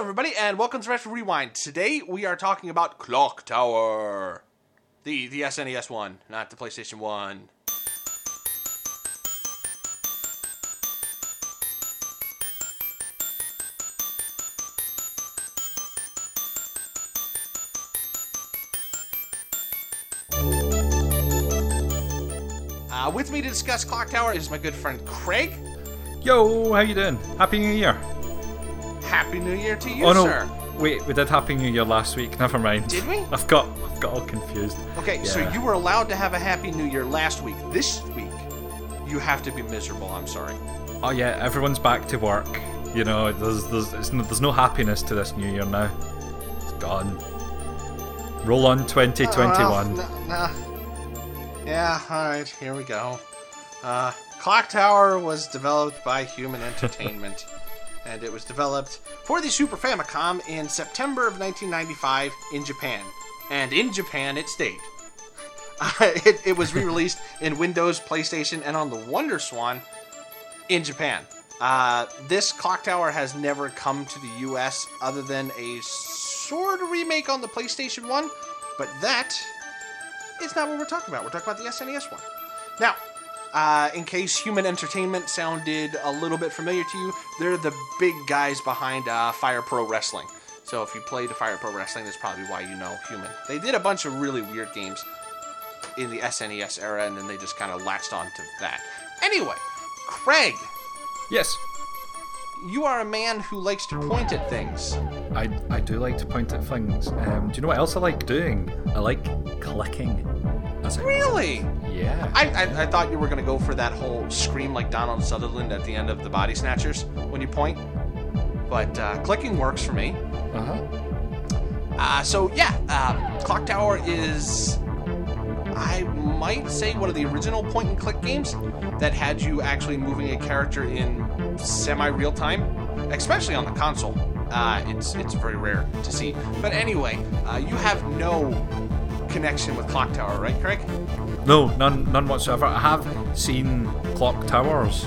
everybody, and welcome to Retro Rewind. Today we are talking about Clock Tower, the the SNES one, not the PlayStation one. Uh, with me to discuss Clock Tower is my good friend Craig. Yo, how you doing? Happy New Year. Happy New Year to you, oh no, sir. wait, we did Happy New Year last week. Never mind. Did we? I've got, I've got all confused. Okay, so you were allowed to have a Happy New Year last week. This week, you have to be miserable. I'm sorry. Oh yeah, everyone's back to work. You know, there's, there's, it's no, there's no happiness to this New Year now. It's gone. Roll on 2021. Uh, n- nah. Yeah, alright, here we go. Uh, Clock Tower was developed by Human Entertainment, and it was developed for the Super Famicom in September of 1995 in Japan. And in Japan, it stayed. Uh, it, it was re released in Windows, PlayStation, and on the Wonder Swan in Japan. Uh, this clock tower has never come to the US other than a sort of remake on the PlayStation 1, but that is not what we're talking about. We're talking about the SNES one. Now, uh, in case Human Entertainment sounded a little bit familiar to you, they're the big guys behind uh, Fire Pro Wrestling. So if you played Fire Pro Wrestling, that's probably why you know Human. They did a bunch of really weird games in the SNES era, and then they just kind of latched on to that. Anyway, Craig, Yes, you are a man who likes to point at things. I, I do like to point at things. Um, do you know what else I like doing? I like clicking. Really? Yeah. I, I, I thought you were going to go for that whole scream like Donald Sutherland at the end of the Body Snatchers when you point. But uh, clicking works for me. Uh huh. Uh, so, yeah, uh, Clock Tower is, I might say, one of the original point and click games that had you actually moving a character in semi real time, especially on the console. Uh, it's, it's very rare to see. But anyway, uh, you have no connection with Clock Tower, right, Craig? No, none, none whatsoever. I have seen Clock Towers,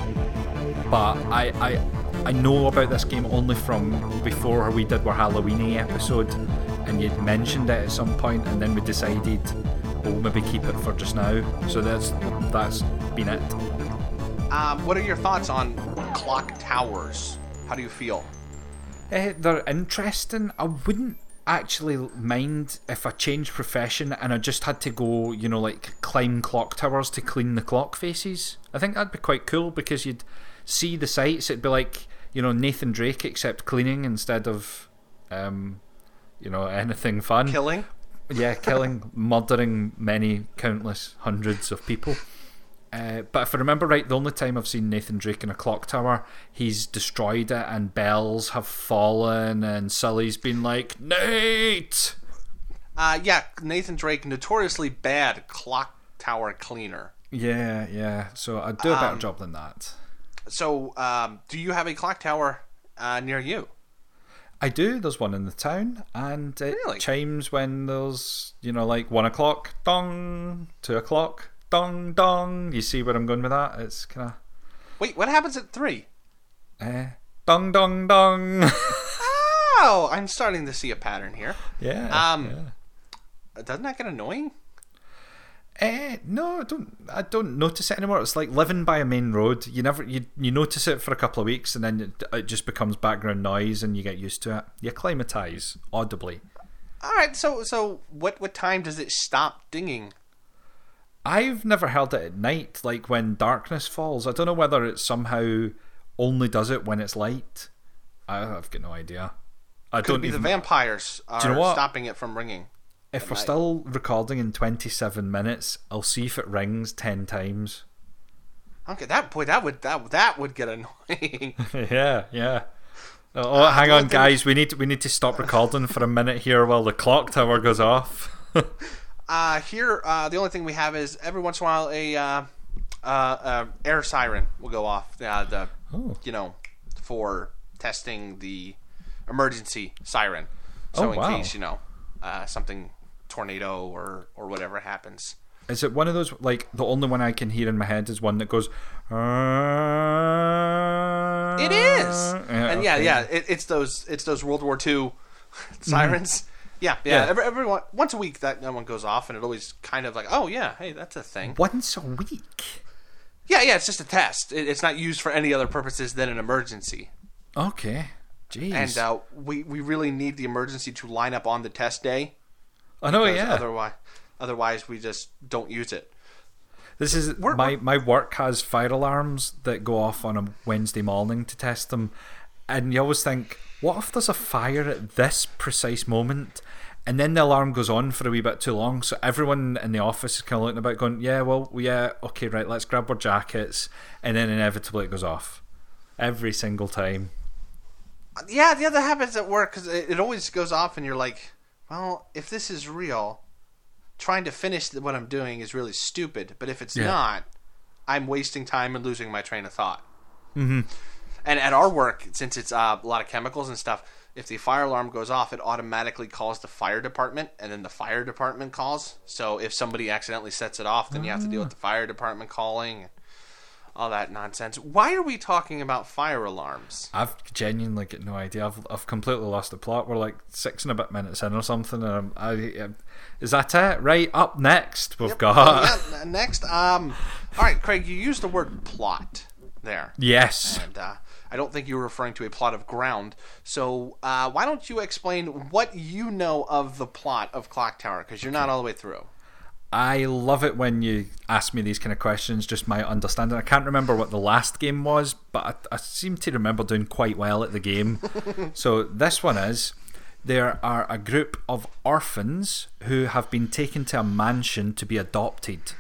but I, I, I know about this game only from before we did our Halloweeny episode, and you'd mentioned it at some point, and then we decided we'll maybe keep it for just now. So that's that's been it. Um, what are your thoughts on clock towers? How do you feel? Eh, they're interesting. I wouldn't actually mind if I changed profession and I just had to go, you know, like climb clock towers to clean the clock faces. I think that'd be quite cool because you'd see the sights. It'd be like, you know, Nathan Drake except cleaning instead of, um, you know, anything fun. Killing? Yeah, killing, murdering many, countless hundreds of people. Uh, but if I remember right, the only time I've seen Nathan Drake in a clock tower, he's destroyed it and bells have fallen and Sully's been like, Nate! Uh, yeah, Nathan Drake, notoriously bad clock tower cleaner. Yeah, yeah. So I'd do a better Um, job than that. So, um, do you have a clock tower uh, near you? I do. There's one in the town, and it Really? chimes when there's, you know, like one o'clock, dong, two o'clock, dong, dong. You see where I'm going with that? It's kind of, Wait, what happens at three? eh, dong, dong, dong. Oh, I'm starting to see a pattern here. yeah. Um, yeah. Doesn't that get annoying? Eh, no, I don't. I don't notice it anymore. It's like living by a main road. You never, you you notice it for a couple of weeks, and then it, it just becomes background noise, and you get used to it. You acclimatise audibly. All right, so so what what time does it stop dinging? I've never heard it at night, like when darkness falls. I don't know whether it somehow only does it when it's light. I- I've got no idea. I Could don't be even. the vampires are you know what? stopping it from ringing. if we're night. still recording in twenty-seven minutes, I'll see if it rings ten times. Okay, that boy, that would that that would get annoying. yeah, yeah. Oh, ah, hang on, guys. We need we need to stop recording for a minute here while the clock tower goes off. Uh, here, uh, the only thing we have is every once in a while a uh, uh, uh, air siren will go off. Uh, the Oh. you know for testing the emergency siren. So Oh, in wow. case you know uh, something tornado or or whatever happens. Is it one of those like the only one I can hear in my head is one that goes? It is, Yeah, and yeah, okay. yeah, it, it's those it's those World War II sirens. Yeah, yeah. Yeah. Every, every one, once a week that, one goes off, and it always kind of like, oh yeah, hey, that's a thing. Once a week. Yeah, yeah, it's just a test. It, it's not used for any other purposes than an emergency. Okay. Jeez. And uh, we we really need the emergency to line up on the test day. I know, yeah. Otherwise, otherwise we just don't use it. This is We're- my my work has fire alarms that go off on a Wednesday morning to test them, and you always think, what if there's a fire at this precise moment? And then the alarm goes on for a wee bit too long, so everyone in the office is kind of looking about, going, "Yeah, well, yeah, okay, right, let's grab our jackets," and then inevitably it goes off every single time. Yeah, the other happens at work because it, it always goes off, and you're like, well, if this is real, trying to finish what I'm doing is really stupid. But if it's Yeah. not, I'm wasting time and losing my train of thought. Mm-hmm. And at our work, since it's uh, a lot of chemicals and stuff, if the fire alarm goes off, it automatically calls the fire department, and then the fire department calls. So if somebody accidentally sets it off, then you have to deal with the fire department calling. All that nonsense. Why are we talking about fire alarms? I've genuinely got no idea. I've, I've completely lost the plot. We're like six and a bit minutes in or something. And I'm, I, I, is that it? Right up next, we've got yeah, next, um, all right, Craig, you used the word plot there, yes. and uh, I don't think you were referring to a plot of ground. So uh, why don't you explain what you know of the plot of Clock Tower? Because you're not all the way through. I love it when you ask me these kind of questions. Just my understanding. I can't remember what the last game was, but I, I seem to remember doing quite well at the game. so this one is. There are a group of orphans who have been taken to a mansion to be adopted.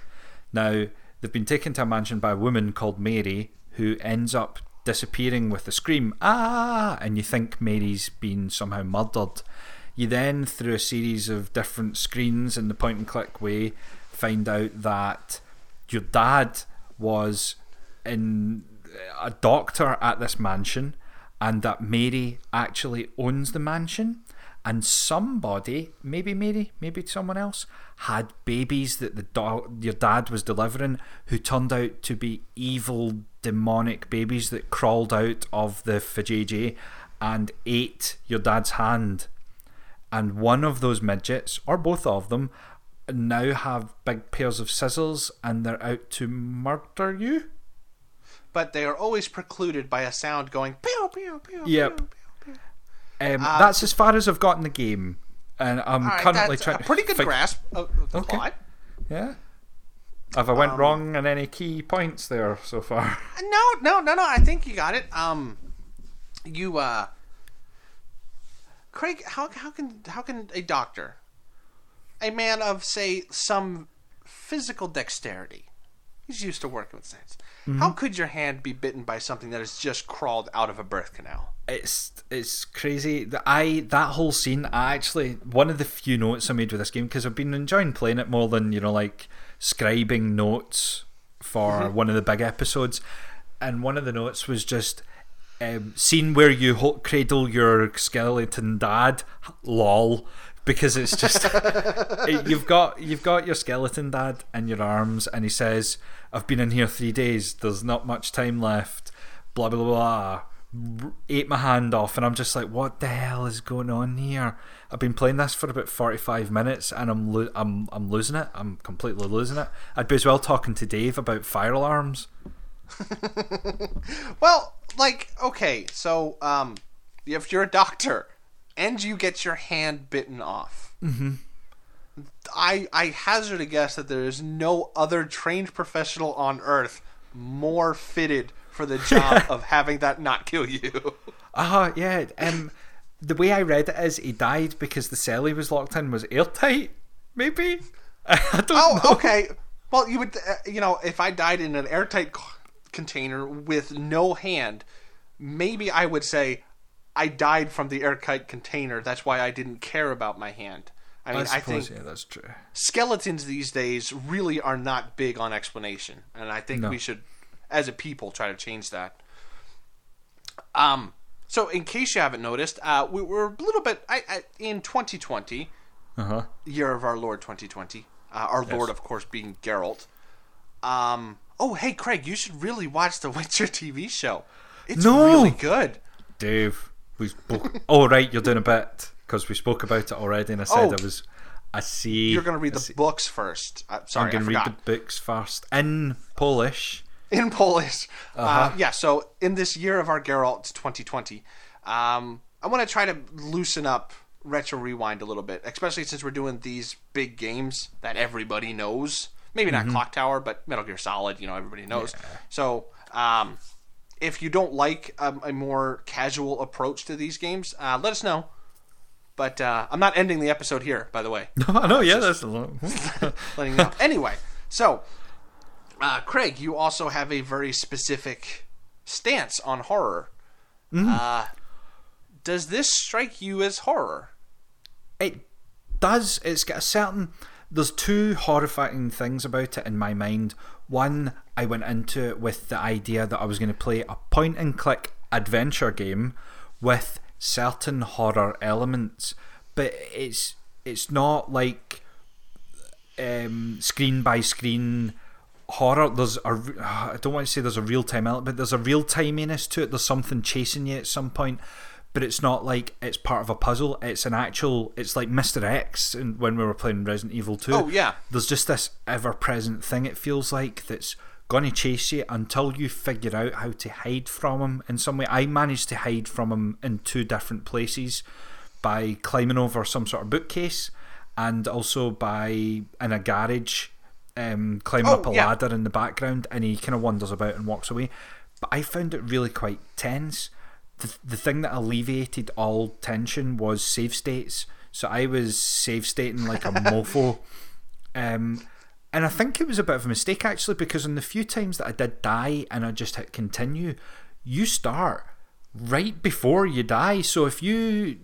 Now, they've been taken to a mansion by a woman called Mary who ends up disappearing with a scream, ah, and you think Mary's been somehow murdered. You then, through a series of different screens in the point and click way, find out that your dad was in a doctor at this mansion and that Mary actually owns the mansion and somebody maybe Mary maybe someone else had babies that the do- your dad was delivering who turned out to be evil demonic babies that crawled out of the vajayjay and ate your dad's hand and one of those midgets or both of them now have big pairs of scissors and they're out to murder you But they are always precluded by a sound going pew pew pew. Yep. pew, pew, pew. Um, that's as far as I've got in the game, and I'm right, currently that's trying a to pretty good fig- grasp of, of the Okay. plot. Yeah. Have I went Um, wrong in any key points there so far? No, no, no, no. I think you got it. Um, you, uh, Craig, how how can how can a doctor, a man of say some physical dexterity, he's used to working with science. How could your hand be bitten by something that has just crawled out of a birth canal? It's it's crazy. The, I that whole scene. I actually one of the few notes I made with this game because I've been enjoying playing it more than you know like scribing notes for one of the big episodes, and one of the notes was just. Um, scene where you cradle your skeleton dad, lol, because it's just it- you've got you've got your skeleton dad in your arms, and he says, "I've been in here three days. There's not much time left." Blah blah blah. Ate my hand off, and I'm just like, "What the hell is going on here?" I've been playing this for about 45 minutes, and I'm lo- I'm I'm losing it. I'm completely losing it. I'd be as well talking to Dave about fire alarms. Well, like, okay, so um, if you're a doctor and you get your hand bitten off, I I hazard a guess that there is no other trained professional on Earth more fitted for the job of having that not kill you. Ah, yeah. Um, the way I read it is he died because the cell he was locked in was airtight. Maybe. I don't Oh, know. okay. Well, you would, uh, you know, if I died in an airtight c- container with no hand, maybe I would say I died from the airtight container. That's why I didn't care about my hand. I mean, I I, think yeah, that's true. skeletons these days really are not big on explanation, and I think No. we should, as a people, try to change that. Um. So, in case you haven't noticed, uh, we were a little bit I, I, in 2020 Uh huh. year of our Lord 2020. Uh, our Lord, of course, being Geralt. Um. Oh, hey, Craig, you should really watch the Witcher TV show. It's No! really good. Dave, we spoke. oh right, you're doing a bit because we spoke about it already, and I said Oh. I was. I see. You're going to read I the see- books first. Uh, I'm going to read the books first in Polish. in Polish. uh Uh-huh. yeah, so in this year of our Geralt 2020, um, I want to try to loosen up Retro Rewind a little bit, especially since we're doing these big games that everybody knows. Maybe not Mm-hmm. Clock Tower, but Metal Gear Solid, you know, everybody knows. So, um, if you don't like a, a more casual approach to these games, uh, let us know. But uh, I'm not ending the episode here, by the way. I know, yeah, that's a long. letting you know. Anyway, so uh, Craig, you also have a very specific stance on horror. Uh, does this strike you as horror? It does. It's got a certain. There's two horrifying things about it in my mind. One, I went into it with the idea that I was going to play a point and click adventure game with certain horror elements, but it's it's not like um, screen by screen horror. There's a I don't want to say there's a real time element, but there's a real timiness to it. There's something chasing you at some point, but it's not like it's part of a puzzle. It's an actual. It's like Mr. X and when we were playing Resident Evil Two. Oh, yeah. There's just this ever present thing. It feels like that's going to chase you until you figure out how to hide from him in some way. I managed to hide from him in two different places by climbing over some sort of bookcase and also by in a garage um, climbing Oh, up a yeah. ladder in the background and he kind of wanders about and walks away but i found it really quite tense the, the thing that alleviated all tension was save states so i was save stating like a mofo um, and I think it was a bit of a mistake actually because in the few times that I did die and I just hit continue, you start right before you die. So if you,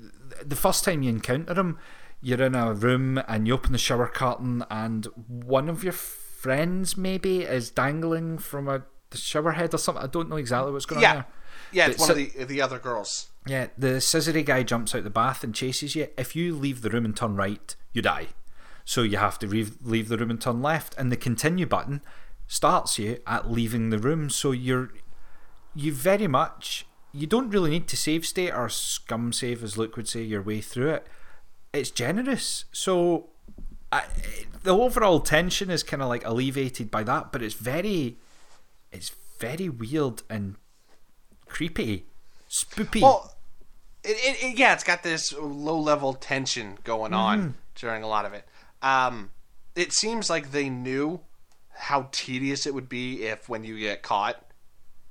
the first time you encounter him, you're in a room and you open the shower curtain and one of your friends maybe is dangling from a the shower head or something. I don't know exactly what's going Yeah. on there. Yeah, it's But one of the the other girls. Yeah, the scissory guy jumps out the bath and chases you. If you leave the room and turn right, you die. So you have to leave, leave the room and turn left, and the continue button starts you at leaving the room. So you're you very much you don't really need to save state or scum save, as Luke would say, your way through it. It's generous. So I, the overall tension is kind of like alleviated by that, but it's very, it's very weird and creepy, spoopy. Well, it, it, it- yeah, it's got this low level tension going on mm. during a lot of it. Um, it seems like they knew how tedious it would be if, when you get caught,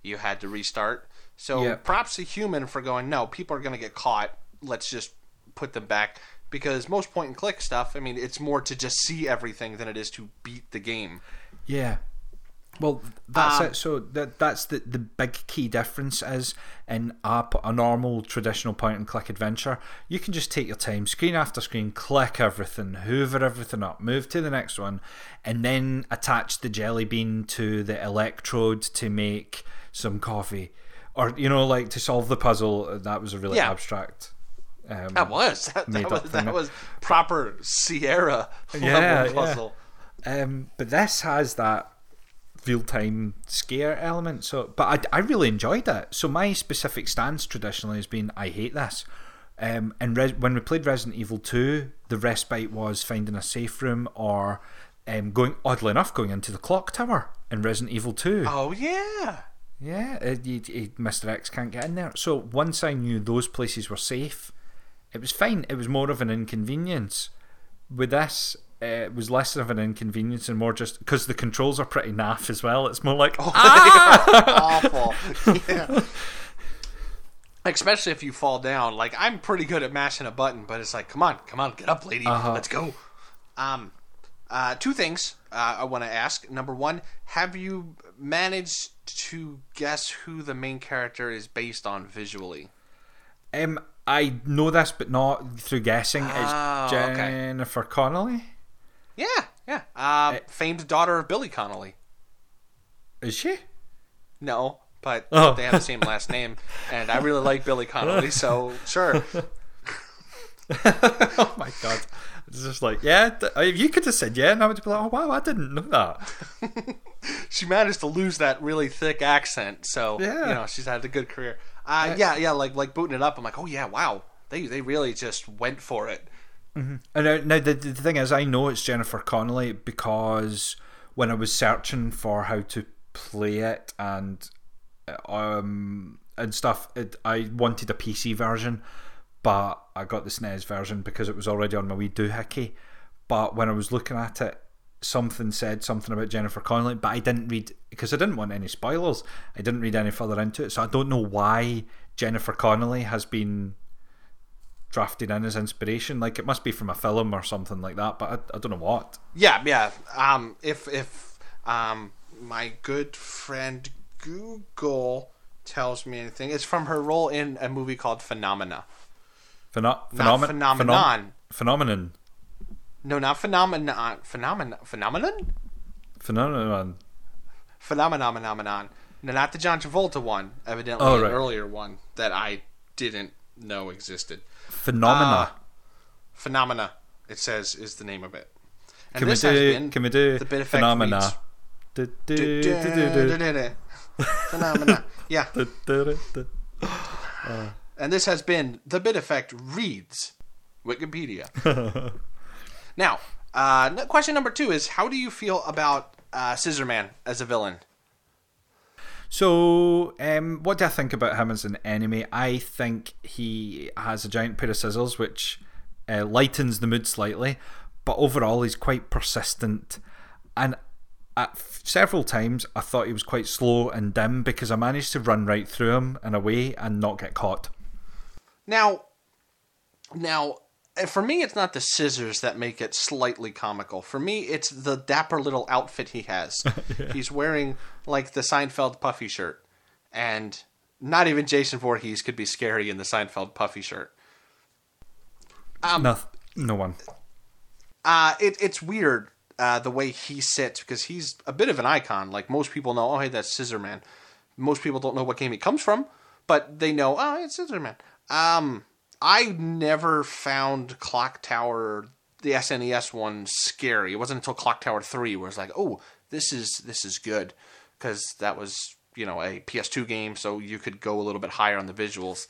you had to restart. So Yeah. props to human for going. No, people are going to get caught. Let's just put them back because most point and click stuff. I mean, it's more to just see everything than it is to beat the game. Yeah. Well, that's Um, it. So that that's the the big key difference is in a, a normal traditional point and click adventure, you can just take your time, screen after screen, click everything, hoover everything up, move to the next one, and then attach the jelly bean to the electrode to make some coffee, or you know, like to solve the puzzle. That was a really Yeah. abstract. Um, That was that, that was that was proper Sierra Yeah, level yeah. puzzle. Um, but this has that real time scare element. So, but I, I really enjoyed it. So my specific stance traditionally has been I hate this. Um, and Res- when we played Resident Evil Two, the respite was finding a safe room or um, going oddly enough going into the clock tower in Resident Evil Two. Oh yeah. Yeah, it, it, it- Mr. X can't get in there. So once I knew those places were safe, it was fine. It was more of an inconvenience. With this, it was less of an inconvenience and more just because the controls are pretty naff as well. It's more like, oh, ah! awful. Yeah. Especially if you fall down. Like I'm pretty good at mashing a button, but it's like, come on, come on, get up, lady, Uh-huh. let's go. Um, uh, two things uh, I want to ask. Number one, have you managed to guess who the main character is based on visually? um, I know this, but not through guessing. Oh, it's okay. Jennifer Connelly. Yeah, yeah. Uh, famed daughter of Billy Connolly. Is she? No, but Oh. they have the same last name, and I really like Billy Connolly, so sure. oh my god. It's just like, yeah, th- if you could have said yeah, and I would be like, oh wow, I didn't know that. she managed to lose that really thick accent, so Yeah. you know she's had a good career. Uh, yeah, yeah, like like booting it up. I'm like, oh yeah, wow, they they really just went for it. Mm-hmm. And now, now the, the thing is, I know it's Jennifer Connelly because when I was searching for how to play it and uh, um and stuff, it, I wanted a PC version, but I got the SNES version because it was already on my wee doohickey. But when I was looking at it, something said something about Jennifer Connelly, but I didn't read because I didn't want any spoilers. I didn't read any further into it, so I don't know why Jennifer Connelly has been drafted in as inspiration. Like it must be from a film or something like that, but I, I don't know what. Yeah, yeah. Um, if if um my good friend Google tells me anything, it's from her role in a movie called Phenomena. Pheno- phenomenon. phenom- phenomenon. No, not phenomenon. Phenomenon. Phenomenon. Phenomenon. Phenomenon. Phenomenon. No, not the John Travolta one. Evidently, Oh, an earlier one that I didn't know existed. Phenomena. Phenomena. It says is the name of it. And can we this has do? been Can we do the bit effect phenomena? Phenomena. Yeah. And this has been The Bit Effect Reads Wikipedia. now, uh, question number two is How do you feel about uh, Scissor Man as a villain? So, um, what do I think about him as an enemy? I think he has a giant pair of scissors, which uh, lightens the mood slightly, but overall he's quite persistent. And at f- several times, I thought he was quite slow and dim because I managed to run right through him in a way and not get caught. Now, now, uh, for me, it's not the scissors that make it slightly comical. For me, it's the dapper little outfit he has. He's wearing like the Seinfeld puffy shirt, and not even Jason Voorhees could be scary in the Seinfeld puffy shirt. Um, no, no one. Uh, it, it's weird uh, the way he sits because he's a bit of an icon. Like most people know, oh hey, that's Scissor Man. Most people don't know what game he comes from, but they know, oh, it's Scissor Man. Um, I never found Clock Tower, the SNES one, scary. It wasn't until Clock Tower Three where it's like, oh, this is this is good, because that was you know a PS2 game, so you could go a little bit higher on the visuals.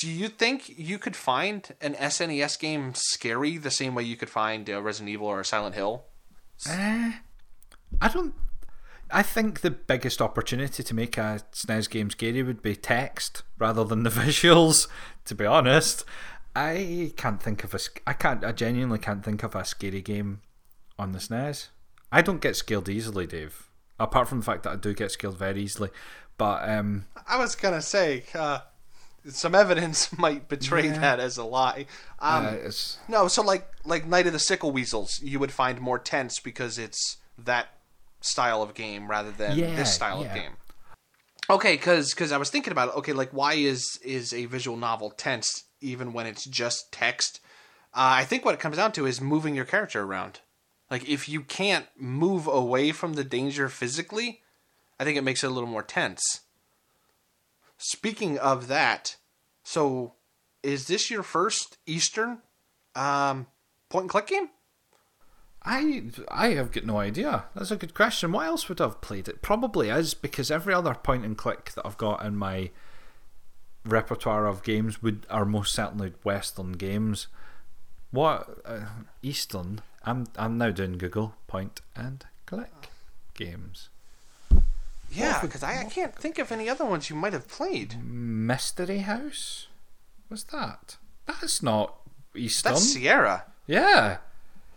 Do you think you could find an SNES game scary the same way you could find uh, Resident Evil or a Silent Hill? I don't. I think the biggest opportunity to make a SNES game scary would be text rather than the visuals. To be honest, I can't think of a. I can't. I genuinely can't think of a scary game on the SNES. I don't get scared easily, Dave. Apart from the fact that I do get scared very easily, but um, I was gonna say uh, some evidence might betray that as a lie. Um, uh, No, so like like Night of the Sickle Weasels, you would find more tense because it's that style of game rather than Yeah, this style yeah. of game. Okay, because I was thinking about it. Okay, like why is is a visual novel tense even when it's just text? Uh, I think what it comes down to is moving your character around. Like if you can't move away from the danger physically, I think it makes it a little more tense. Speaking of that, so is this your first Eastern um, point and click game? I I have got no idea. That's a good question. What else would I have played? It probably is because every other point and click that I've got in my repertoire of games would are most certainly Western games. What uh, Eastern? I'm I'm now doing Google point and click games. Yeah, because I, I can't think of any other ones you might have played. Mystery House. What's that? That's not Eastern. That's Sierra. Yeah.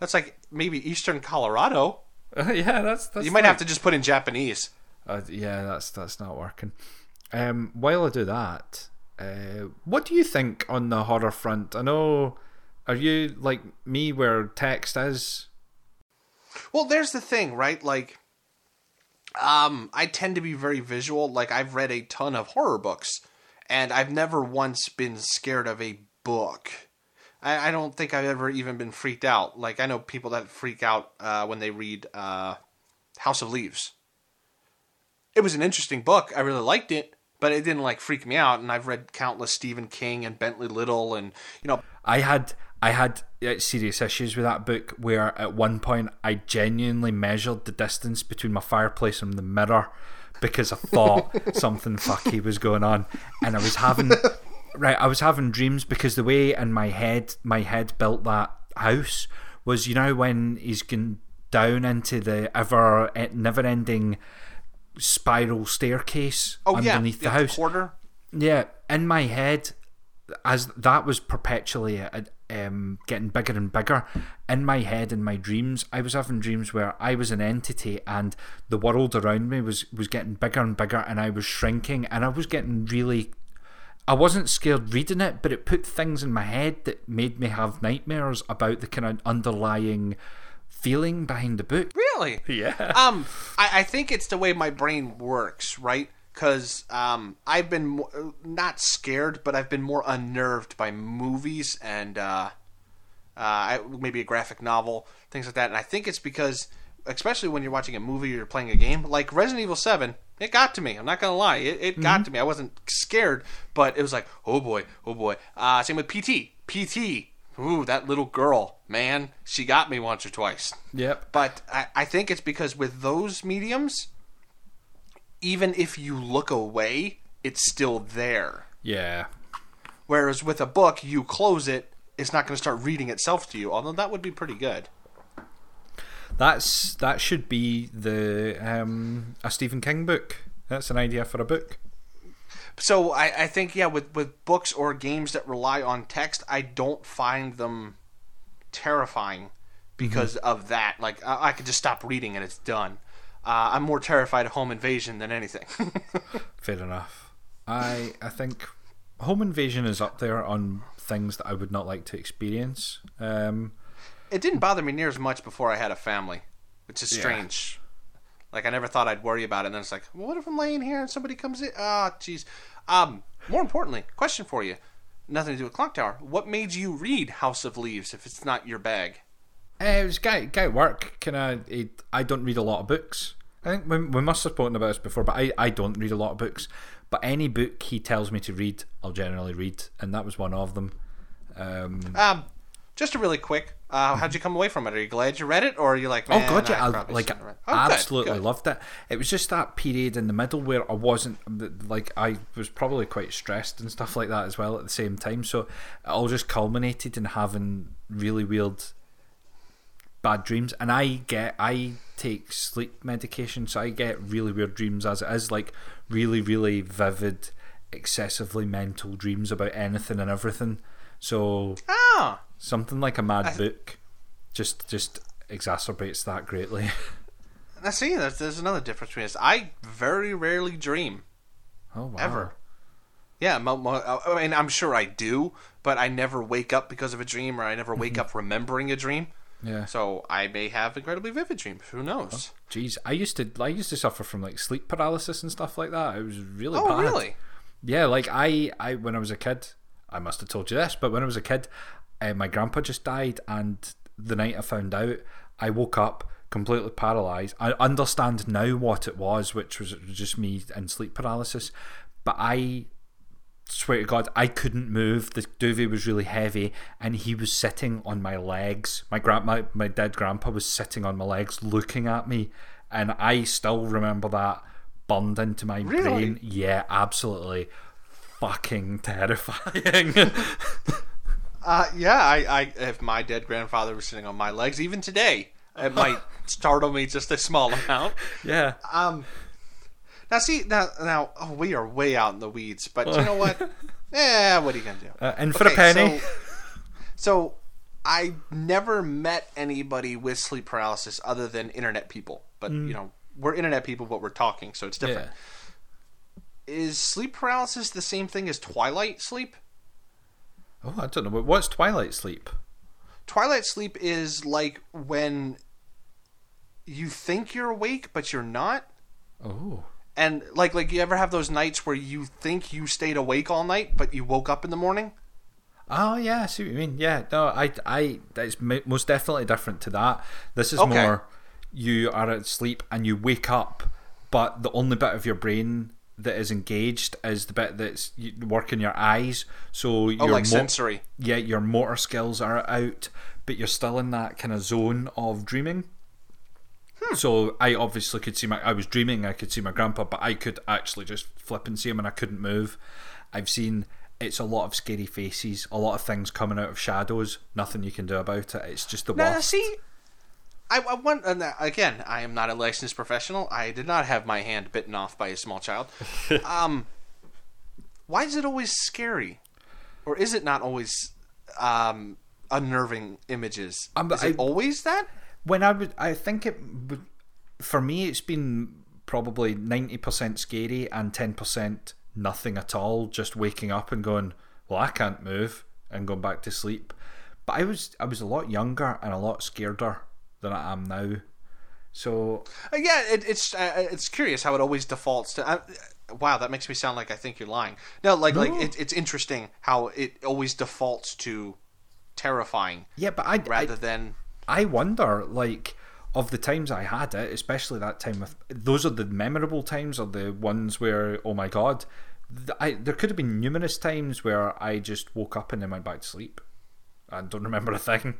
That's like maybe Eastern Colorado. yeah, that's that's You might have to just put in Japanese. Uh, yeah, that's that's not working. Um, while I do that, uh, what do you think on the horror front? I know, are you like me where text is? Well, there's the thing, right? Like, um, I tend to be very visual. Like, I've read a ton of horror books, and I've never once been scared of a book. I, I don't think I've ever even been freaked out. Like, I know people that freak out uh, when they read uh, House of Leaves. It was an interesting book. I really liked it, but it didn't like freak me out. And I've read countless Stephen King and Bentley Little, and you know, I had I had serious issues with that book where at one point I genuinely measured the distance between my fireplace and the mirror because I thought something fucky was going on, and I was having right. I was having dreams because the way in my head my head built that house was you know when he's going down into the ever eh, never ending spiral staircase Oh yeah, underneath the house. quarter. Yeah, in my head, as that was perpetually uh, um, getting bigger and bigger, in my head, in my dreams, I was having dreams where I was an entity and the world around me was, was getting bigger and bigger and I was shrinking and I was getting really. I wasn't scared reading it, but it put things in my head that made me have nightmares about the kind of underlying feeling behind the book. Really? Yeah. Um, I, I think it's the way my brain works, right? Because um, I've been mo- not scared, but I've been more unnerved by movies and uh, uh, maybe a graphic novel, things like that. And I think it's because, especially when you're watching a movie or you're playing a game, like Resident Evil Seven, it got to me. I'm not gonna lie, it, it got to me. I wasn't scared, but it was like, oh boy, oh boy. Uh, same with PT. PT. Ooh, that little girl, man, she got me once or twice. Yep. But I, I think it's because with those mediums, even if you look away, it's still there. Yeah. Whereas with a book, you close it, it's not going to start reading itself to you. Although that would be pretty good. That's that should be the um, a Stephen King book. That's an idea for a book. So I, I think yeah, with with books or games that rely on text, I don't find them terrifying because of that. Like I, I could just stop reading and it's done. Uh, I'm more terrified of home invasion than anything. Fair enough. I I think Home Invasion is up there on things that I would not like to experience. Um, it didn't bother me near as much before I had a family, which is Yeah. strange. Like I never thought I'd worry about it, and then it's like, well, what if I'm laying here and somebody comes in? Ah, jeez. Um, more importantly, question for you. Nothing to do with Clock Tower. What made you read House of Leaves if it's not your bag? Uh, it was guy guy at work. Kind of. I don't read a lot of books. I think we, we must have spoken about this before, but I, I don't read a lot of books. But any book he tells me to read, I'll generally read, and that was one of them. Um, Um, just a really quick. Uh, how'd you come away from it? Are you glad you read it, or are you like, Oh god, yeah, I I, like shouldn't have read it." Oh, good, absolutely good. loved it. It was just that period in the middle where I wasn't like I was probably quite stressed and stuff like that as well at the same time. So it all just culminated in having really weird bad dreams. And I get I take sleep medication, so I get really weird dreams as it is, like really, really vivid, excessively mental dreams about anything and everything. So Ah, something like a mad book just just exacerbates that greatly. I see, there's, there's another difference between us. I very rarely dream. Oh wow. ever. Yeah, mo- mo- I mean, I'm sure I do, but I never wake up because of a dream, or I never wake up remembering a dream. Yeah. So I may have incredibly vivid dreams. Who knows? Jeez, I used to I used to suffer from like sleep paralysis and stuff like that. It was really Oh, bad. really? Yeah, like I I when I was a kid, I must have told you this, but when I was a kid, uh, my grandpa just died, and the night I found out, I woke up completely paralyzed. I understand now what it was, which was just me in sleep paralysis, but I swear to God, I couldn't move. The duvet was really heavy, and he was sitting on my legs. My grand, my, my dead grandpa was sitting on my legs, looking at me, and I still remember that burned into my Really? brain. Yeah, absolutely, fucking terrifying. Uh, yeah, I, I, if my dead grandfather was sitting on my legs, even today, it might startle me just a small amount. yeah, Um, now see, now, now, oh, we are way out in the weeds, but you know what? Eh, what are you gonna do? uh, and for a Okay, penny. So, so I never met anybody with sleep paralysis other than internet people. But Mm. you know, we're internet people, but we're talking, so it's different. Is sleep paralysis the same thing as twilight sleep? Oh, I don't know. What's twilight sleep? Twilight sleep is like when you think you're awake but you're not. Oh, And like like you ever have those nights where you think you stayed awake all night but you woke up in the morning? Oh yeah, I see what you mean. Yeah, no, I, I, it's most definitely different to that. This is Okay. more you are at sleep and you wake up, but the only bit of your brain that is engaged is the bit that's working your eyes. So Oh, your like mo- sensory. yeah, your motor skills are out, but you're still in that kind of zone of dreaming. So I obviously could see my. I was dreaming. I could see my grandpa, but I could actually just flip and see him, and I couldn't move. I've seen. It's a lot of scary faces, a lot of things coming out of shadows. Nothing you can do about it. It's just the Now, worst. see, I, I want and, again. I am not a licensed professional. I did not have my hand bitten off by a small child. um, why is it always scary, or is it not always um, unnerving images? Um, is it I- always that? When I would, I think it would. For me, it's been probably ninety percent scary and ten percent nothing at all. Just waking up and going, "Well, I can't move," and going back to sleep. But I was, I was a lot younger and a lot scareder than I am now. So Uh, yeah, it, it's uh, it's curious how it always defaults to. Uh, wow, that makes me sound like I think you're lying. No, like like it, it's interesting how it always defaults to terrifying yeah, but I, I, rather than I wonder, like, of the times I had it, especially that time with those are the memorable times, or the ones where, oh my god, I there could have been numerous times where I just woke up and then went back to sleep. and don't remember a thing.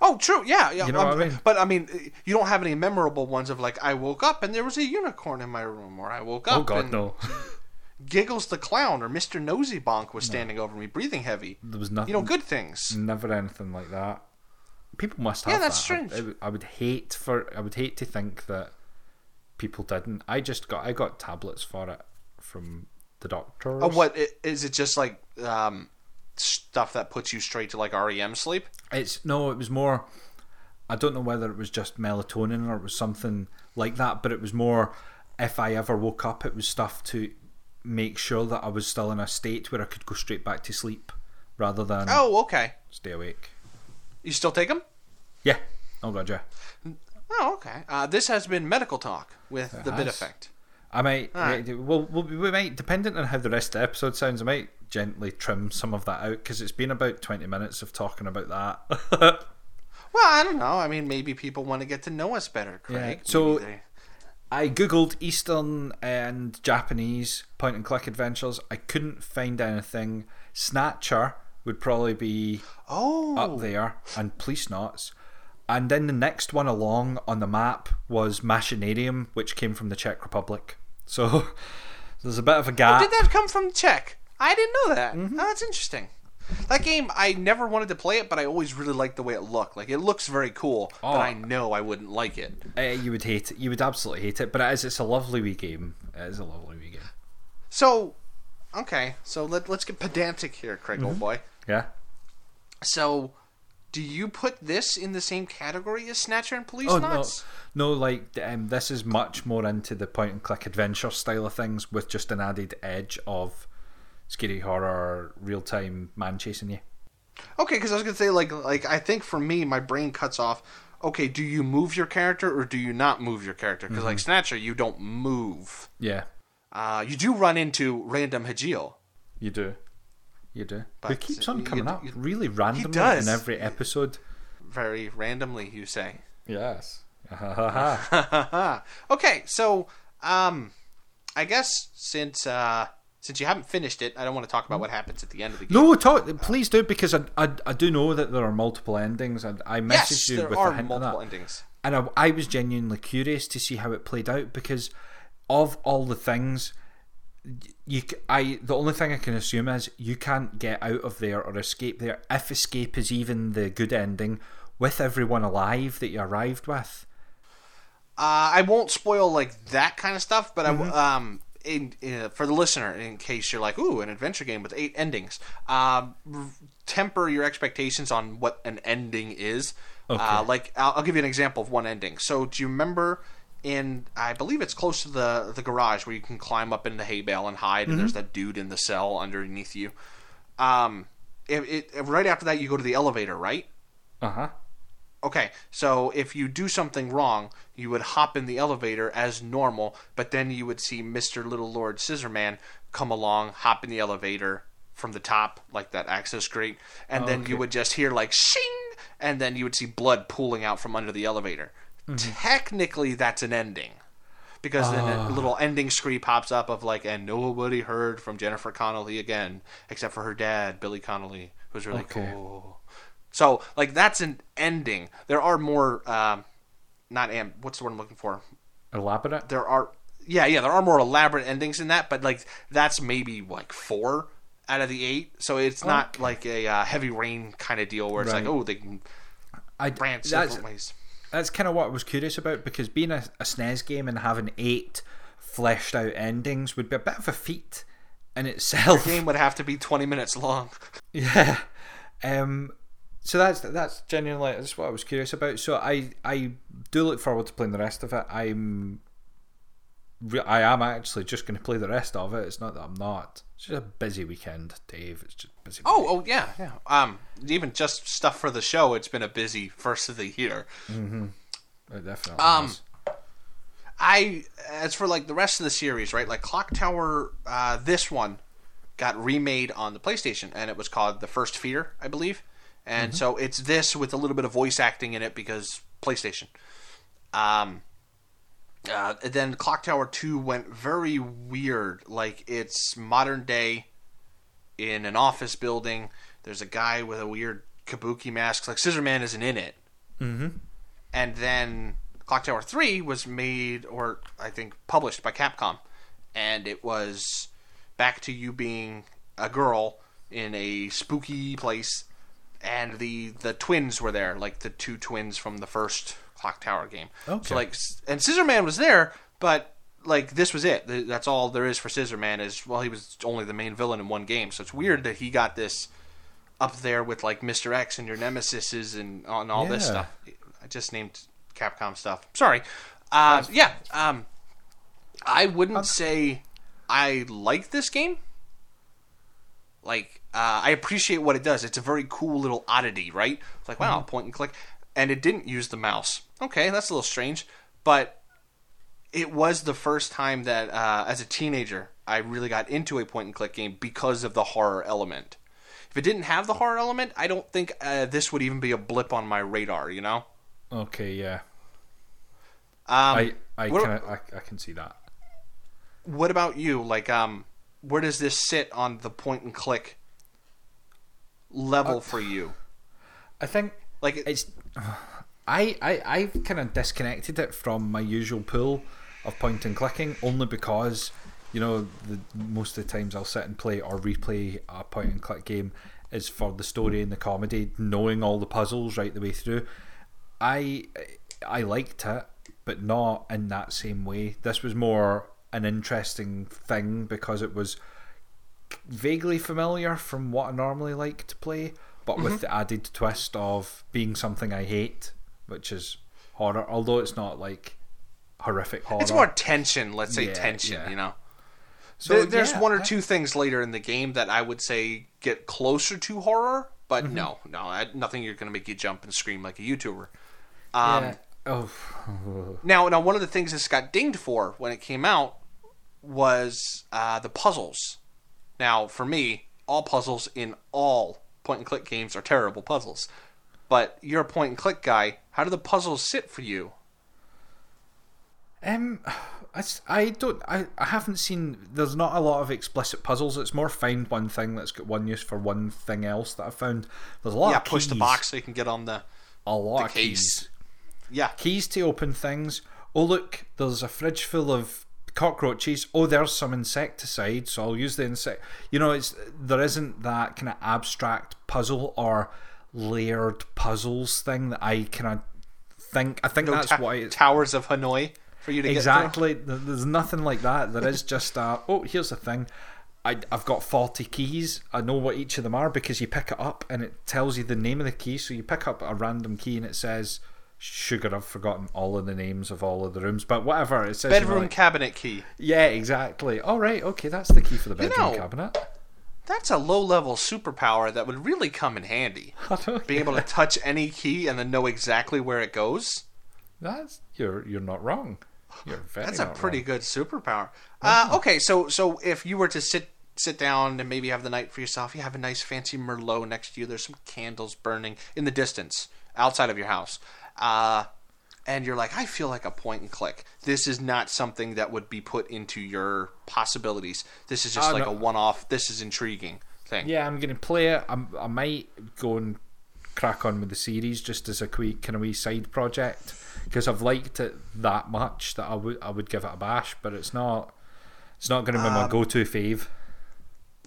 Oh, true. Yeah, yeah. You know what I mean? But I mean, you don't have any memorable ones of like I woke up and there was a unicorn in my room, or I woke oh up Oh god, and no, Giggles the clown or Mister Nosy Bonk was standing over me, breathing heavy. there was nothing. You know, good things. never anything like that. People must have. Yeah, that's that. strange. I, I would- hate for. I would hate to think that people didn't. I just got. I got tablets for it from the doctor. Oh, what i- is it? Just like um, stuff that puts you straight to like REM sleep? It's no, it was more. I don't know whether it was just melatonin or it was something like that, but it was more. If I ever woke up, it was stuff to make sure that I was still in a state where I could go straight back to sleep, rather than Oh, okay. stay awake. You still take them? Yeah. Oh god, yeah. Oh, okay. Uh, this has been medical talk with the bit effect. I might. Alright. yeah, Well, we'll, we might, depending on how the rest of the episode sounds, I might gently trim some of that out because it's been about twenty minutes of talking about that. Well, I don't know. I mean, maybe people want to get to know us better, Craig. so- they- I googled Eastern and Japanese point and click adventures. I couldn't find anything. Snatcher would probably be oh, up there, and Policenauts. And then the next one along on the map was Machinarium, which came from the Czech Republic. So there's a bit of a gap. did that come from Czech? I didn't know that. Mm-hmm. Oh, that's interesting. That game, I never wanted to play it, but I always really liked the way it looked. Like it looks very cool, Oh. but I know I wouldn't like it. Uh, you would hate it. You would absolutely hate it. But it is. It's a lovely wee game. It is a lovely wee game. So, okay, so let, let's get pedantic here, Craig, Mm-hmm. old boy. Yeah. So, do you put this in the same category as Snatcher and Police Oh Knots? no, no! Like um, this is much more into the point and click adventure style of things, with just an added edge of scary horror, real time man chasing you. Okay, because I was gonna say like like I think for me, my brain cuts off. Okay, do you move your character or do you not move your character? Because Mm-hmm. like Snatcher, you don't move. Yeah, Uh, you do run into random Hajil. you do. You do. But keeps on coming you- up you- really randomly in every episode. Very randomly, you say. Yes. Okay, so um, I guess since uh, since you haven't finished it, I don't want to talk about what happens at the end of the game. No, talk. Please do because I, I, I do know that there are multiple endings, and I messaged yes, you there with are a hint of multiple that. endings. and I, I was genuinely curious to see how it played out because of all the things you I the only thing I can assume is you can't get out of there or escape there if escape is even the good ending with everyone alive that you arrived with. Uh, I won't spoil like that kind of stuff, but Mm-hmm. I um in, in for the listener, in case you're like, ooh, an adventure game with eight endings. Um, r- temper your expectations on what an ending is. Uh, like I'll, I'll give you an example of one ending. So do you remember? In I believe it's close to the the garage where you can climb up in the hay bale and hide, and there's Mm-hmm. that dude in the cell underneath you. Um, it, it, right after that, you go to the elevator, right? Uh huh. Okay, so if you do something wrong, you would hop in the elevator as normal, but then you would see Mr. Little Lord Scissorman come along, hop in the elevator from the top, like that access grate, and then you would just hear like shing, and then you would see blood pooling out from under the elevator. Technically, that's an ending. because then a little ending screen pops up of like, and nobody heard from Jennifer Connelly again except for her dad, Billy Connolly, who's really Okay. cool. So like that's an ending. There are more, um, not am. What's the word I'm looking for? Elaborate. There are, yeah, yeah, there are more elaborate endings in that, but like that's maybe like four out of the eight. So it's not like a uh, heavy rain kind of deal where it's like, oh, they can I branch different ways. That's kind of what I was curious about because being a, a SNES game and having eight fleshed out endings would be a bit of a feat in itself. The Game would have to be 20 minutes long. Yeah. Um. So that's that's genuinely that's what I was curious about. So I I do look forward to playing the rest of it. I'm. I am actually just going to play the rest of it. It's not that I'm not. It's just a busy weekend, Dave. It's just busy. Oh, oh yeah, yeah. Um, even just stuff for the show. It's been a busy first of the year. It definitely. Um, is. I as for like the rest of the series, right? Like Clock Tower, uh, this one got remade on the PlayStation, and it was called The First Fear, I believe. And so it's this with a little bit of voice acting in it because PlayStation. Um, uh, then Clock Tower Two went very weird. Like it's modern day in an office building. There's a guy with a weird kabuki mask. Like Scissor Man isn't in it mm-hmm. and then Clock Tower 3 was made or I think published by Capcom and it was back to you being a girl in a spooky place and the the twins were there like the two twins from the first Clock Tower game. Okay. So like and Scissor Man was there but like this was it. That's all there is for Scissor Man is well he was only the main villain in one game. So it's weird that he got this up there with like Mr. X and your nemesises and on all this stuff. I just named Capcom stuff. Sorry. Uh, yeah. Um, I wouldn't say I like this game. Like, uh, I appreciate what it does. It's a very cool little oddity, right? It's like, wow, point and click. And it didn't use the mouse. Okay, that's a little strange. But it was the first time that, uh, as a teenager, I really got into a point and click game because of the horror element. If it didn't have the horror element, I don't think uh, this would even be a blip on my radar, you know? Okay. Yeah. Um, I I can I, I can see that. what about you? Like, um, where does this sit on the point and click level for you? I think Like, it, it's I I I've kind of disconnected it from my usual pool of point and clicking only because you know the most of the times I'll sit and play or replay a point and click game is for the story and the comedy, knowing all the puzzles right the way through. I I liked it, but not in that same way. This was more an interesting thing because it was vaguely familiar from what I normally like to play, but with mm-hmm. the added twist of being something I hate, which is horror. Although it's not like horrific horror. it's more tension. Let's say Yeah, tension. yeah. You know. So, There- there's yeah, one or two things later in the game that I would say get closer to horror, but Mm-hmm. no, no, nothing you're going to make you jump and scream like a YouTuber. Um. Oh, Now, now, one of the things this got dinged for when it came out was uh, the puzzles. Now, for me, all puzzles in all point and click games are terrible puzzles. But you're a point and click guy. How do the puzzles sit for you? Um, I, I don't. I, I haven't seen. There's not a lot of explicit puzzles. It's more find one thing that's got one use for one thing else that I found. There's a lot yeah, of push the box so you can get on the. A lot the of case. keys. Yeah, Keys to open things. Oh look, there's a fridge full of cockroaches. Oh, there's some insecticide, so I'll use the insect. You know, it's there isn't that kind of abstract puzzle or layered puzzles thing that I kind of think. I think no that's ta- why it's towers of Hanoi for you to exactly. There's nothing like that. There is just a oh, here's the thing. I, I've got 40 keys. I know what each of them are because you pick it up and it tells you the name of the key. So you pick up a random key and it says, Sugar, I've forgotten all of the names of all of the rooms, but whatever. It says, you Bedroom like- cabinet key. yeah, exactly. All right, okay, that's the key for the bedroom know- cabinet. That's a low level superpower that would really come in handy. Being able to touch any key and then know exactly where it goes. That's you're you're not wrong. That's a pretty good superpower. Uh, okay, so so if you were to sit sit down and maybe have the night for yourself, you have a nice fancy merlot next to you. There's some candles burning in the distance outside of your house, uh, and you're like, I feel like a point and click. This is not something that would be put into your possibilities. This is just Oh, like no. a one off. This is intriguing thing. Yeah, I'm gonna play it. I'm, I might go and crack on with the series just as a quick kind of wee side project because I've liked it that much that I would I would give it a bash. But it's not it's not going to be Um, my go-to fave.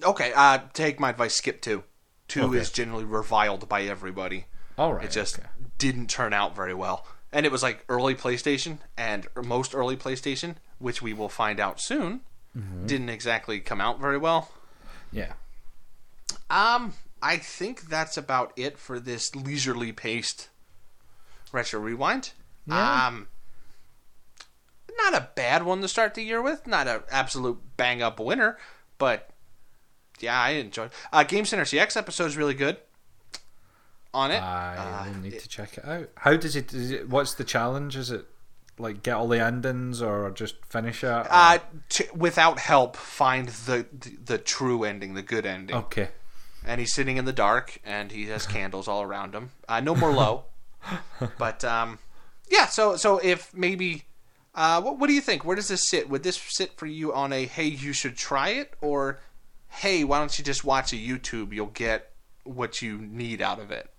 Okay, uh, take my advice. Skip two. Two Okay. is generally reviled by everybody. All right, It just okay. didn't turn out very well. And it was like early PlayStation and most early PlayStation, which we will find out soon, Mm-hmm. didn't exactly come out very well. yeah. Um, I think that's about it for this leisurely paced retro rewind. Yeah. Um, not a bad one to start the year with. Not an absolute bang up winner, but yeah, I enjoyed. Uh, Game Center CX episode is really good. On it, I Uh, need to check it out. How does it, is it? What's the challenge? Is it like get all the endings or just finish it? or- uh, t- without help, find the, the the true ending, the good ending. okay. And he's sitting in the dark and he has candles all around him. Uh, no merlot, but um, yeah. So so if maybe, uh, what what do you think? Where does this sit? Would this sit for you on a hey you should try it or hey why don't you just watch a YouTube? You'll get what you need out of it.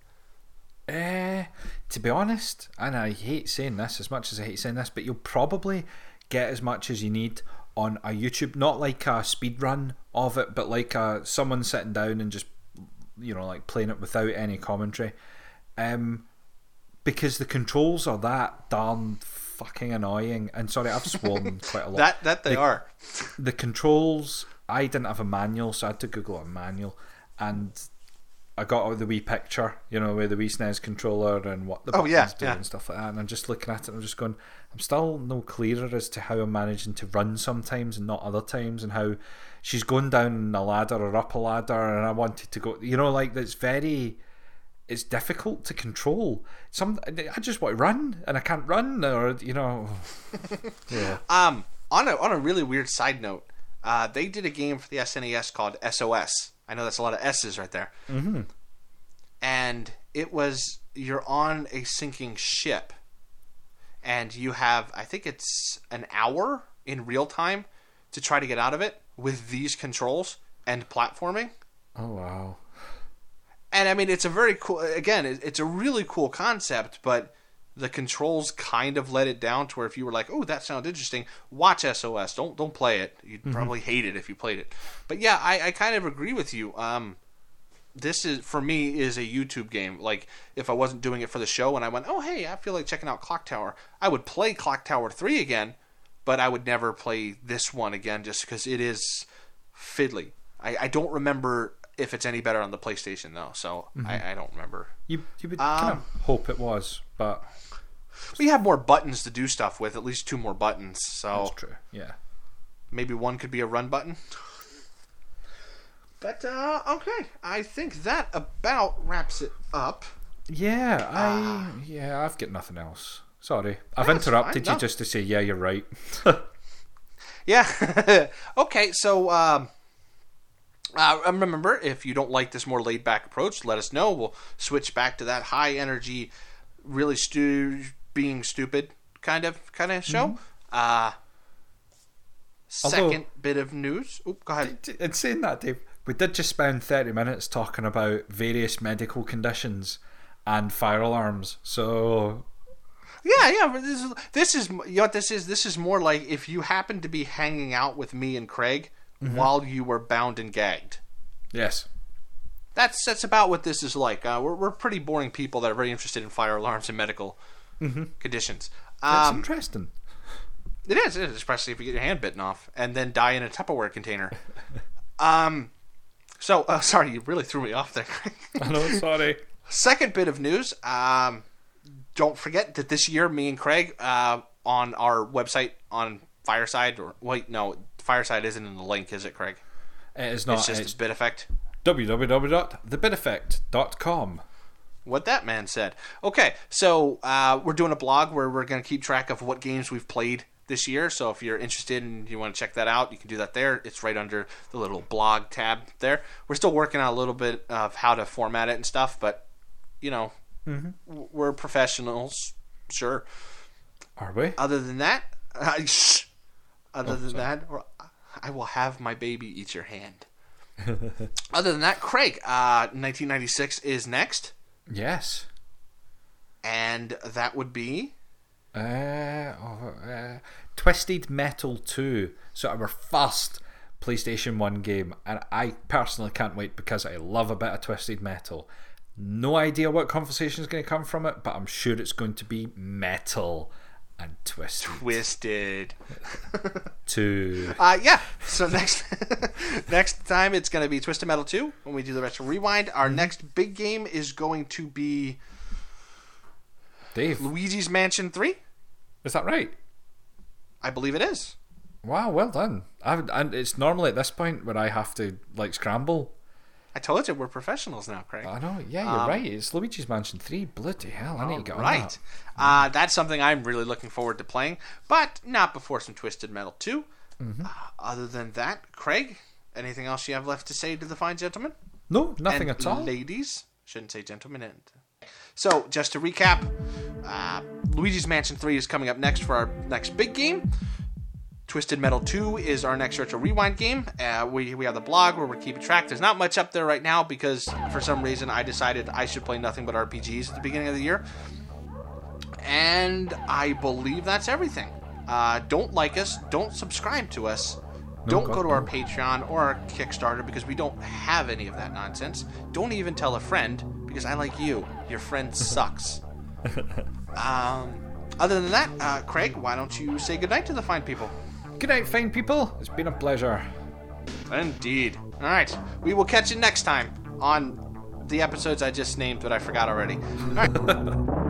Eh, to be honest, and I hate saying this as much as I hate saying this, but you'll probably get as much as you need on a YouTube, not like a speed run of it, but like a someone sitting down and just you know like playing it without any commentary, um, because the controls are that darn fucking annoying. And sorry, I've sworn quite a lot. That that they are. the controls I didn't have a manual, so I had to Google a manual, and I got out the wee picture, you know, with the wee SNES controller and what the Oh, buttons yeah, do yeah. and stuff like that. And I'm just looking at it, and I'm just going, I'm still no clearer as to how I'm managing to run sometimes and not other times, and how she's going down a ladder or up a ladder, and I wanted to go, you know, like that's very. It's difficult to control. Some I just want to run and I can't run, or you know, yeah. Um, on a on a really weird side note, uh, they did a game for the SNES called SOS. I know that's a lot of S's right there. Mm-hmm. And it was you're on a sinking ship, and you have I think it's an hour in real time to try to get out of it with these controls and platforming. Oh wow. And I mean, it's a very cool. Again, it's a really cool concept, but the controls kind of let it down to where if you were like, "Oh, that sounds interesting," watch SOS. Don't don't play it. You'd probably hate it if you played it. But yeah, I, I kind of agree with you. Um, this is for me is a YouTube game. Like if I wasn't doing it for the show and I went, "Oh, hey, I feel like checking out Clock Tower," I would play Clock Tower three again, but I would never play this one again just because it is fiddly. I, I don't remember if it's any better on the PlayStation though, so I, I don't remember. You you would kind Um, of hope it was, but We have more buttons to do stuff with, at least two more buttons. So that's true. Yeah. maybe one could be a run button. But uh, okay, I think that about wraps it up. Yeah, I yeah, I've got nothing else. Sorry, I've interrupted fine, you no. just to say yeah, you're right. Yeah. okay, so um, uh, remember, if you don't like this more laid back approach, let us know. We'll switch back to that high energy, really stu- being stupid kind of kind of show. Uh, Although- second bit of news. Oop, go ahead. In saying that, Dave, we did just spend thirty minutes talking about various medical conditions and fire alarms. So Yeah, yeah. This is this is you know what this is. This is more like if you happen to be hanging out with me and Craig while you were bound and gagged. yes, That's that's about what this is like. Uh, we're we're pretty boring people that are very interested in fire alarms and medical conditions. it's Um, interesting. it is, it is, especially if you get your hand bitten off and then die in a Tupperware container. um, so uh, sorry, you really threw me off there. I know. Sorry. Second bit of news. Um, don't forget that this year, me and Craig uh, on our website on Fireside, or wait, no, Fireside isn't in the link, is it, Craig? It is not. It's It's, just a bit effect. www.thebiteffect.com. What that man said. Okay, so uh, we're doing a blog where we're going to keep track of what games we've played this year. So if you're interested and you want to check that out, you can do that there. It's right under the little blog tab there. We're still working on a little bit of how to format it and stuff, but you know, w- we're professionals, sure. Are we? Other than that, uh, shh. Other than that, or I will have my baby eat your hand. Other than that, Craig, uh, 1996 is next, Yes. and that would be Uh, oh, uh, Twisted Metal 2. So our first PlayStation 1 game. And I personally can't wait because I love a bit of Twisted Metal. No idea what conversation is going to come from it, but I'm sure it's going to be metal and twisted. Twisted. 2. Uh, yeah. So next next time it's going to be Twisted Metal 2 when we do the retro rewind. Our next big game is going to be Dave, Luigi's Mansion 3. is that right? I believe it is. Wow, well done. I, and it's normally at this point where I have to like scramble. I told you we're professionals now, Craig. I know, yeah, you're right. It's Luigi's Mansion 3. Bloody hell, I need to on right. that. Uh, that's something I'm really looking forward to playing, but not before some Twisted Metal 2. Mm-hmm. Uh, other than that, Craig, anything else you have left to say to the fine gentlemen? No, nothing and at all. Ladies, shouldn't say gentlemen. And so, just to recap, uh, Luigi's Mansion 3 is coming up next for our next big game. Twisted Metal 2 is our next retro rewind game. Uh, we, we have the blog where we're keeping track. There's not much up there right now because for some reason I decided I should play nothing but RPGs at the beginning of the year. And I believe that's everything. Uh, don't like us, don't subscribe to us, don't go to our. Patreon or our Kickstarter because we don't have any of that nonsense. Don't even tell a friend because I like you. Your friend sucks. um, other than that, uh, Craig, why don't you say goodnight to the fine people? Good night, fine people. It's been a pleasure. Indeed. All right. We will catch you next time on the episodes I just named, but I forgot already.